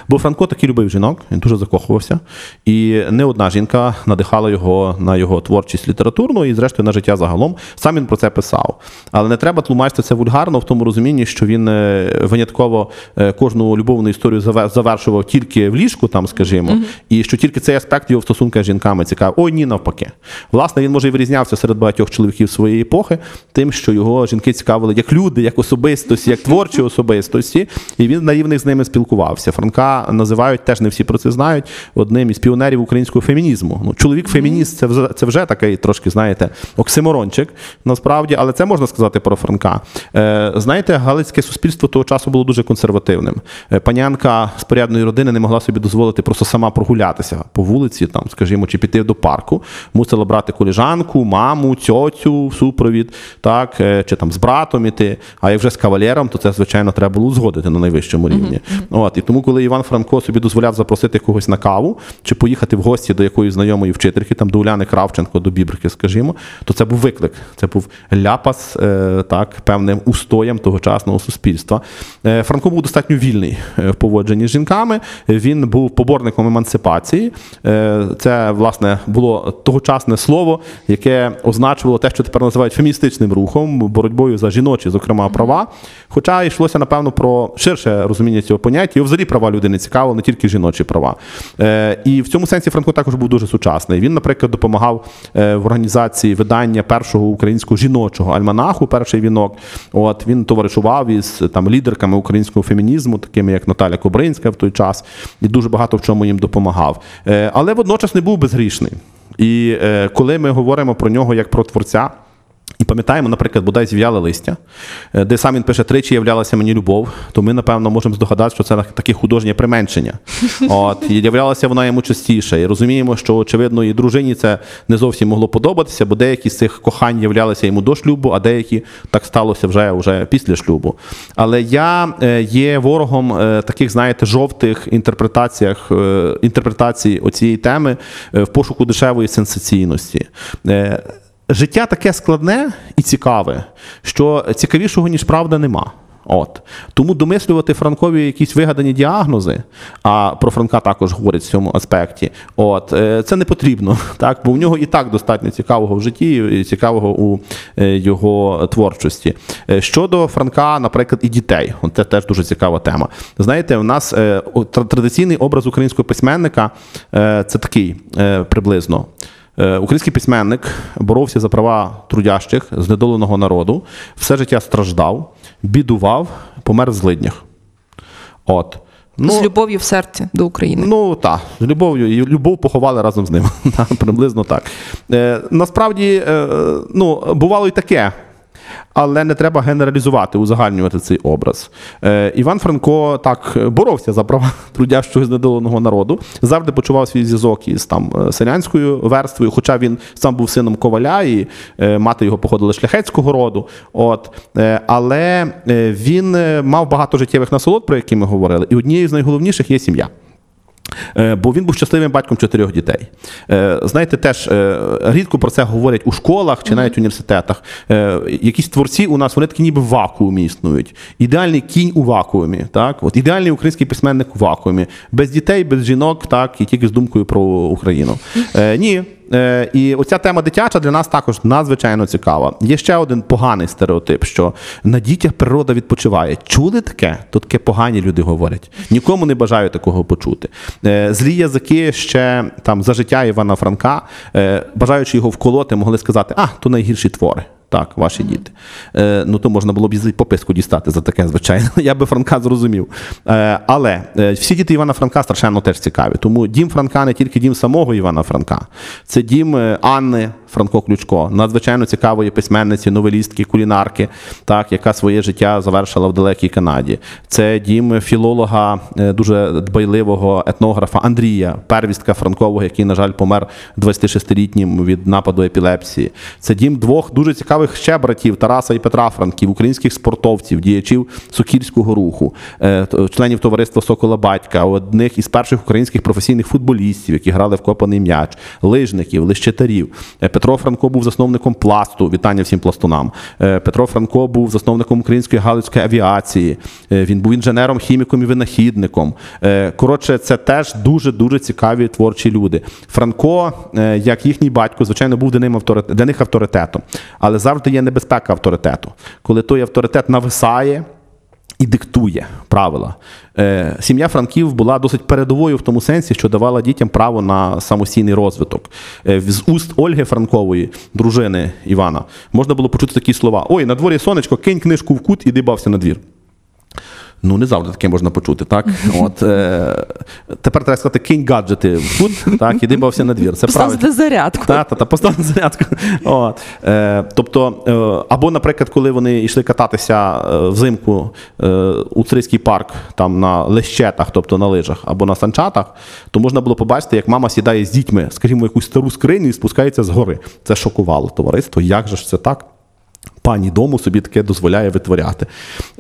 Бо Франко таки любив жінок, він дуже закохувався. І не одна жінка надихала його на його творчість літературну і, зрештою, на життя загалом. Сам він про це писав. Але не треба тлумачити це вульгарно в тому розумінні, що він е, винятково е, кожну любовну історію заве- завершував тільки в ліжку, там, скажімо, і що тільки цей аспект його в стосунках з жінками цікавий. Ой, ні, навпаки. Власне, він може і вирізнявся серед багатьох чоловіків своєї епохи, тим, що його жінки цікавили як люди, як особистості, як творчі особистості, і він наївних з ними спілкувався. Франка називають теж не всі про це знають одним із піонерів українського фемінізму. Ну, чоловік фемініст це вже це вже такий трошки, знаєте, оксиморончик, насправді, але це можна сказати про Франка. Е, знаєте, галицьке суспільство того часу було дуже консервативним. Е, панянка з порядної родини не могла собі дозволити просто сама прогулятися по вулиці, там, скажімо, чи піти до парку. Мусила брати коліжанку, маму, цьоцю в супровід, так, е, чи там з братом іти. А як вже з кавалером, то це, звичайно, треба було узгодити на найвищому рівні. От, і тому, коли Іван Франко собі дозволяв запросити когось на каву чи поїхати в гості до якоїсь знайомої вчительки, там до Уляни Кравченко, до Бібрики, скажімо, то це був виклик. Це був ляпас е, так, певним устоям тогочасного суспільства. Е, Франко був достатньо вільний е, в поводженні з жінками. Він був поборником емансипації. Це, власне, було тогочасне слово, яке означувало те, що тепер називають феміністичним рухом, боротьбою за жіночі, зокрема, права. Хоча йшлося, напевно, про ширше розуміння цього поняття, і взагалі права людини цікавили, не тільки жіночі права. Е, І в цьому сенсі Франко також був дуже сучасний. Він, наприклад, допомагав е, в організації видання першого українського жіночого альманаху, перший вінок. От він товаришував із там лідерками українського фемінізму, такими як Наталя Кобринська в той час, і дуже багато в чому їм допомагав. Е, Але водночас не був безгрішний. І е, коли ми говоримо про нього як про творця. І пам'ятаємо, наприклад, бодай зів'яле листя, е, де сам він пише тричі являлася мені любов, то ми, напевно, можемо здогадати, що це таке художнє применшення. *laughs* От, і являлася вона йому частіше. І розуміємо, що, очевидно, і дружині це не зовсім могло подобатися, бо деякі з цих кохань являлися йому до шлюбу, а деякі так сталося вже, вже після шлюбу. Але я е, є ворогом е, таких, знаєте, жовтих інтерпретаціях, інтерпретацій оцієї теми в пошуку дешевої сенсаційності. Життя таке складне і цікаве, що цікавішого, ніж правда, нема. От. Тому домислювати Франкові якісь вигадані діагнози, а про Франка також говорять в цьому аспекті. От, е, це не потрібно, *laughs* так? бо в нього і так достатньо цікавого в житті, і цікавого у е, його творчості. Е, Щодо Франка, наприклад, і дітей, це теж дуже цікава тема. Знаєте, у нас традиційний образ українського письменника це такий приблизно. Е, Український письменник боровся за права трудящих знедоленого народу, все життя страждав, бідував, помер в злиднях. От. з любов'ю в серці до України. Ну так, з любов'ю. І любов поховали разом з ним. *laughs* Приблизно так. Е, насправді, е, ну, бувало і таке. Але не треба генералізувати, узагальнювати цей образ. Е, Іван Франко так боровся за права *laughs* трудящого знедоленого народу, завжди почував свій зв'язок із там е, селянською верствою, хоча він сам був сином коваля, і е, мати його походила шляхетського роду. От, е, але е, він е, мав багато життєвих насолод, про які ми говорили, і однією з найголовніших є сім'я. Е, Бо він був щасливим батьком чотирьох дітей. Е, Знаєте, теж е, рідко про це говорять у школах чи навіть університетах. Якісь творці у нас вони такі ніби в вакуумі існують. Ідеальний кінь у вакуумі. Так? От ідеальний український письменник у вакуумі. Без дітей, без жінок, так, і тільки з думкою про Україну. Ні. Е, І оця тема дитяча для нас також надзвичайно цікава. Є ще один поганий стереотип, що на дітях природа відпочиває. Чули таке? То таке погані люди говорять. Нікому не бажаю такого почути. Е, Злі язики ще там за життя Івана Франка, е, бажаючи його вколоти, могли сказати, а, то найгірші твори. Так, ваші діти. Е, ну то можна було б і пописку дістати за таке, звичайно. *laughs* Я би Франка зрозумів. Е, але е, всі діти Івана Франка страшенно теж цікаві. Тому дім Франка не тільки дім самого Івана Франка, це дім е, Анни Франко Ключко, надзвичайно цікавої письменниці, новелістки, кулінарки, так, яка своє життя завершила в далекій Канаді. Це дім філолога, е, дуже дбайливого етнографа Андрія, первістка Франкового, який, на жаль, помер 26-літнім від нападу епілепсії. Це дім двох дуже цікавих ще братів Тараса і Петра Франків, українських спортовців, діячів сокільського руху, е, членів товариства Сокола Батька, одних із перших українських професійних футболістів, які грали в копаний м'яч, лижників, лищетарів. Петро Франко був засновником пласту. Вітання всім пластунам. Е, Петро Франко був засновником української галицької авіації. Е, Він був інженером, хіміком і винахідником. Е, Коротше, це теж дуже дуже цікаві творчі люди. Франко, як їхній батько, звичайно, був для ним авторит- для них авторитетом, але завжди є небезпека авторитету, коли той авторитет нависає. І диктує правила. Е, сім'я Франків була досить передовою в тому сенсі, що давала дітям право на самостійний розвиток. Е, з уст Ольги Франкової, дружини Івана, можна було почути такі слова: Ой, на дворі сонечко, кинь книжку в кут і дибався на двір. Ну, не завжди таке можна почути, так? От, е, тепер треба сказати, кинь гаджети в кут, так, і дибався на двір. Це правильно. Зарядку. Та, та, та поставити зарядку. От. Е, тобто, е, або, наприклад, коли вони йшли кататися е, взимку е, у Царицький парк там на лещетах, тобто на лижах, або на санчатах, то можна було побачити, як мама сідає з дітьми, скажімо, в якусь стару скриню і спускається з гори. Це шокувало товариство. Як же ж це так? Пані дому собі таке дозволяє витворяти.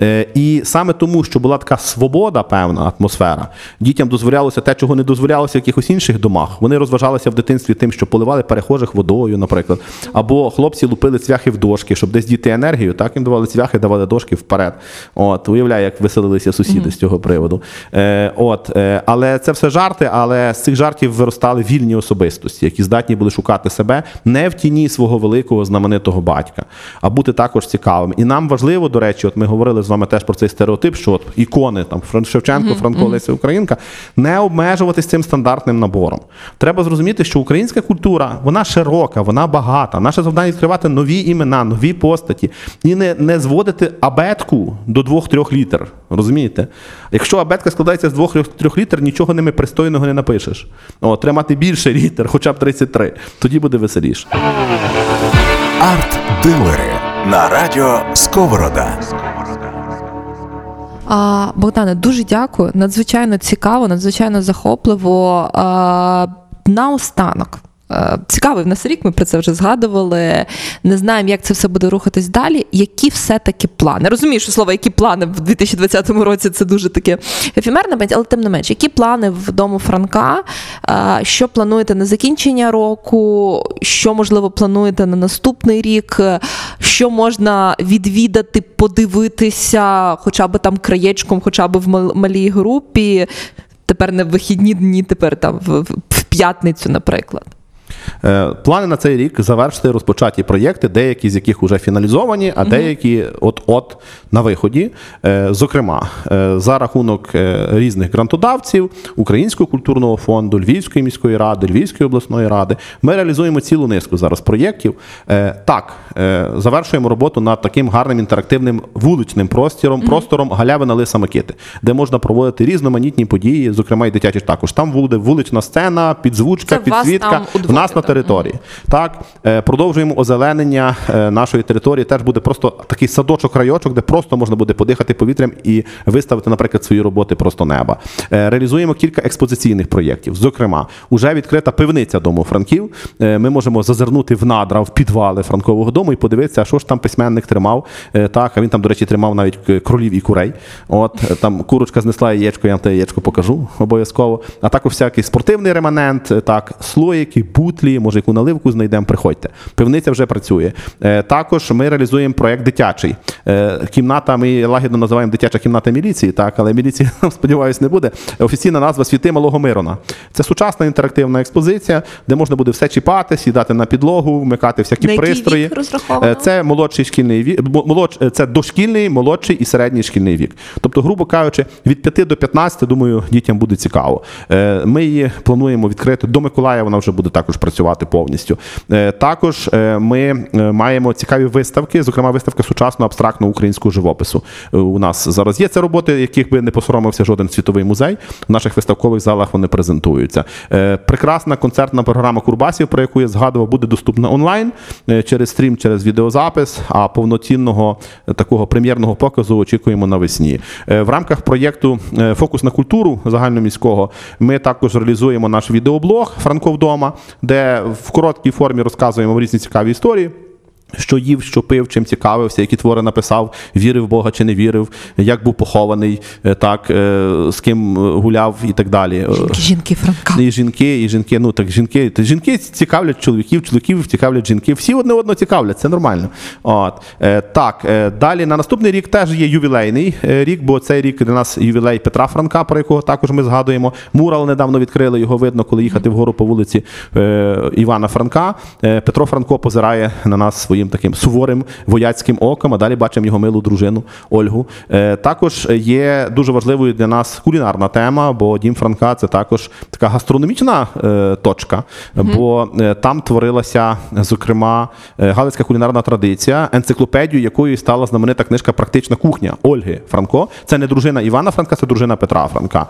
Е, і саме тому, що була така свобода, певна атмосфера, дітям дозволялося те, чого не дозволялося в якихось інших домах. Вони розважалися в дитинстві тим, що поливали перехожих водою, наприклад, або хлопці лупили цвяхи в дошки, щоб десь діти енергію, так їм давали цвяхи, давали дошки вперед. От, уявляю, як веселилися сусіди з цього приводу. Е, от, е, але це все жарти, але з цих жартів виростали вільні особистості, які здатні були шукати себе не в тіні свого великого знаменитого батька, а бути також цікавим. І нам важливо, до речі, от ми говорили з вами теж про цей стереотип, що от ікони там Шевченко, Франко, Леся Українка, не обмежуватись цим стандартним набором. Треба зрозуміти, що українська культура вона широка, вона багата. Наше завдання відкривати нові імена, нові постаті і не, не зводити абетку до двох-трьох літер. Розумієте? Якщо абетка складається з двох-трьох літер, нічого ними пристойного не напишеш. О, треба мати більше літер, хоча б 33. Тоді буде веселіше. Арт-дилери на радіо Сковорода. А, Богдане, дуже дякую. Надзвичайно цікаво, надзвичайно захопливо. А, наостанок. Е, Цікавий в нас рік, ми про це вже згадували. Не знаємо, як це все буде рухатись далі. Які все-таки плани? Розумію, що слово, які плани в 2020 році це дуже таке ефемерне, але тим не менш, які плани в дому Франка? Е, Що плануєте на закінчення року? Що можливо плануєте на наступний рік? Що можна відвідати, подивитися, хоча б там краєчком, хоча б в малій групі? Тепер не в вихідні дні, тепер там в п'ятницю, наприклад. Е, Плани на цей рік завершити розпочаті проєкти, деякі з яких вже фіналізовані, а деякі от-от на виході. Е, Зокрема, е, за рахунок різних грантодавців, Українського культурного фонду, Львівської міської ради, Львівської обласної ради, ми реалізуємо цілу низку зараз проєктів. Так, завершуємо роботу над таким гарним інтерактивним вуличним простором, простором Галявина Лиса Микити, де можна проводити різноманітні події, зокрема і дитячі також. Там буде вулична сцена, підзвучка, підсвітка. у нас на території. Так, е, продовжуємо озеленення е, нашої території. Теж буде просто такий садочок-райочок, де просто можна буде подихати повітрям і виставити, наприклад, свої роботи просто неба. Е, Реалізуємо кілька експозиційних проєктів. Зокрема, уже відкрита пивниця дому Франків. Ми можемо зазирнути в надра, в підвали Франкового дому і подивитися, що ж там письменник тримав. Так, а він там, до речі, тримав навіть кролів і курей. От там курочка знесла яєчко, я вам те яєчко покажу обов'язково. А також всякий спортивний реманент, так, слоїки, бутлі, може, яку наливку знайдемо, приходьте. Пивниця вже працює. Е, Також ми реалізуємо проєкт дитячий. Е, Кімната, ми лагідно називаємо дитяча кімната міліції, так, але міліції, *laughs* сподіваюся, не буде. Офіційна назва Світи Малого Мирона. Це сучасна інтерактивна експозиція, де можна буде все чіпати, сідати на підлогу, вмикати всякі На пристрої. вік розраховано? Е, Це молодший шкільний вік, молодш, це дошкільний, молодший і середній шкільний вік. Тобто, грубо кажучи, від 5 до 15, думаю, дітям буде цікаво. Ми її плануємо відкрити до Миколая. Вона вже буде також працювати повністю. Е, Також е, ми е, маємо цікаві виставки, зокрема, виставка сучасного абстрактного українського живопису. У нас зараз є це роботи, яких би не посоромився жоден світовий музей. В наших виставкових залах вони презентуються. Прекрасна концертна програма Курбасів, про яку я згадував, буде доступна онлайн через стрім, через відеозапис. А повноцінного такого прем'єрного показу очікуємо навесні. В рамках проєкту Фокус на культуру загальноміського ми також реалізуємо наш відеоблог Франко вдома, де в короткій формі розказуємо різні цікаві історії. Що їв, що пив, чим цікавився, які твори написав, вірив в Бога чи не вірив, як був похований, е, так, е, з ким е, гуляв і так далі. Жінки, жінки Франка. і жінки, і жінки, ну так жінки, жінки цікавлять чоловіків, чоловіків цікавлять жінки. Всі одне одного цікавлять, це нормально. От так, далі на наступний рік теж є ювілейний рік, бо цей рік для нас ювілей Петра Франка, про якого також ми згадуємо. Мурал недавно відкрили, його видно, коли їхати вгору по вулиці Івана Франка. Петро Франко позирає на нас своїм таким суворим вояцьким оком, а далі бачимо його милу дружину Ольгу. Е, також є дуже важливою для нас кулінарна тема, бо дім Франка це також така гастрономічна е, точка, бо е, там творилася, зокрема, галицька кулінарна традиція, енциклопедію, якою стала знаменита книжка Практична кухня Ольги Франко. Це не дружина Івана Франка, це дружина Петра Франка.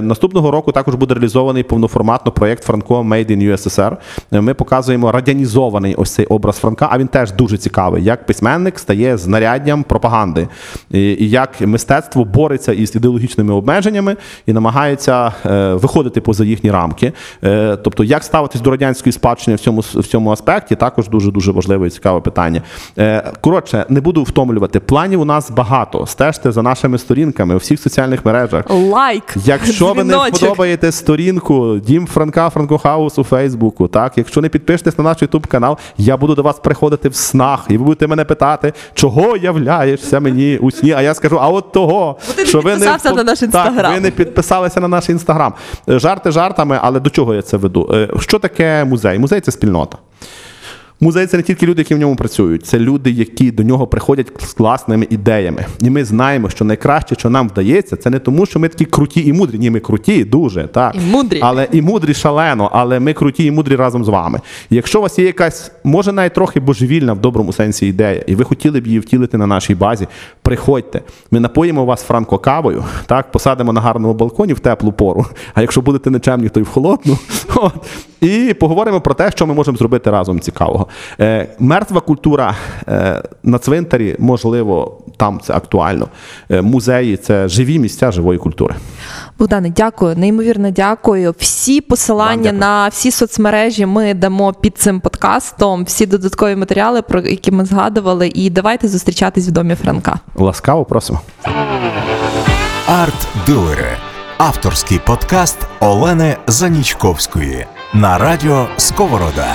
Наступного року також буде реалізований повноформатно проєкт Франко Made in USSR. Ми показуємо радянізований ось цей образ Франка, а він теж дуже цікавий, як письменник стає знаряддям пропаганди, і, і як мистецтво бореться із ідеологічними обмеженнями і намагається е, виходити поза їхні рамки. Е, тобто, як ставитись до радянської спадщини в цьому в цьому аспекті, також дуже дуже важливе і цікаве питання. Е, коротше, не буду втомлювати. Планів у нас багато. Стежте за нашими сторінками у всіх соціальних мережах. Лайк. Якщо ви не вподобаєте сторінку Дім Франка Франко Хаус у Фейсбуку, так якщо не підпишетесь на наш Ютуб канал, я буду до вас приходити в снах, і ви будете мене питати, чого являєшся мені у сні. А я скажу, а от того, Бо ти не підписався на наш Так, ви не підписалися на наш інстаграм. Жарти жартами, але до чого я це веду? Е, Що таке музей? Музей це спільнота. Музей це не тільки люди, які в ньому працюють, це люди, які до нього приходять з класними ідеями. І ми знаємо, що найкраще, що нам вдається, це не тому, що ми такі круті і мудрі. Ні, ми круті, дуже так. І мудрі. Але і мудрі шалено, але ми круті і мудрі разом з вами. І якщо у вас є якась, може навіть трохи божевільна в доброму сенсі ідея, і ви хотіли б її втілити на нашій базі, приходьте. Ми напоїмо вас франко кавою, так, посадимо на гарному балконі в теплу пору. А якщо будете нечемні, то й в холодну. *laughs* От. І поговоримо про те, що ми можемо зробити разом цікавого. Е, мертва культура е, на цвинтарі, можливо, там це актуально. Е, музеї це живі місця живої культури. Богдане, дякую, неймовірно дякую. Всі посилання дякую. на всі соцмережі ми дамо під цим подкастом, всі додаткові матеріали, про які ми згадували. І давайте зустрічатись в домі Франка. Ласкаво просимо. Арт-дилери. Авторський подкаст Олени Занічковської на радіо Сковорода.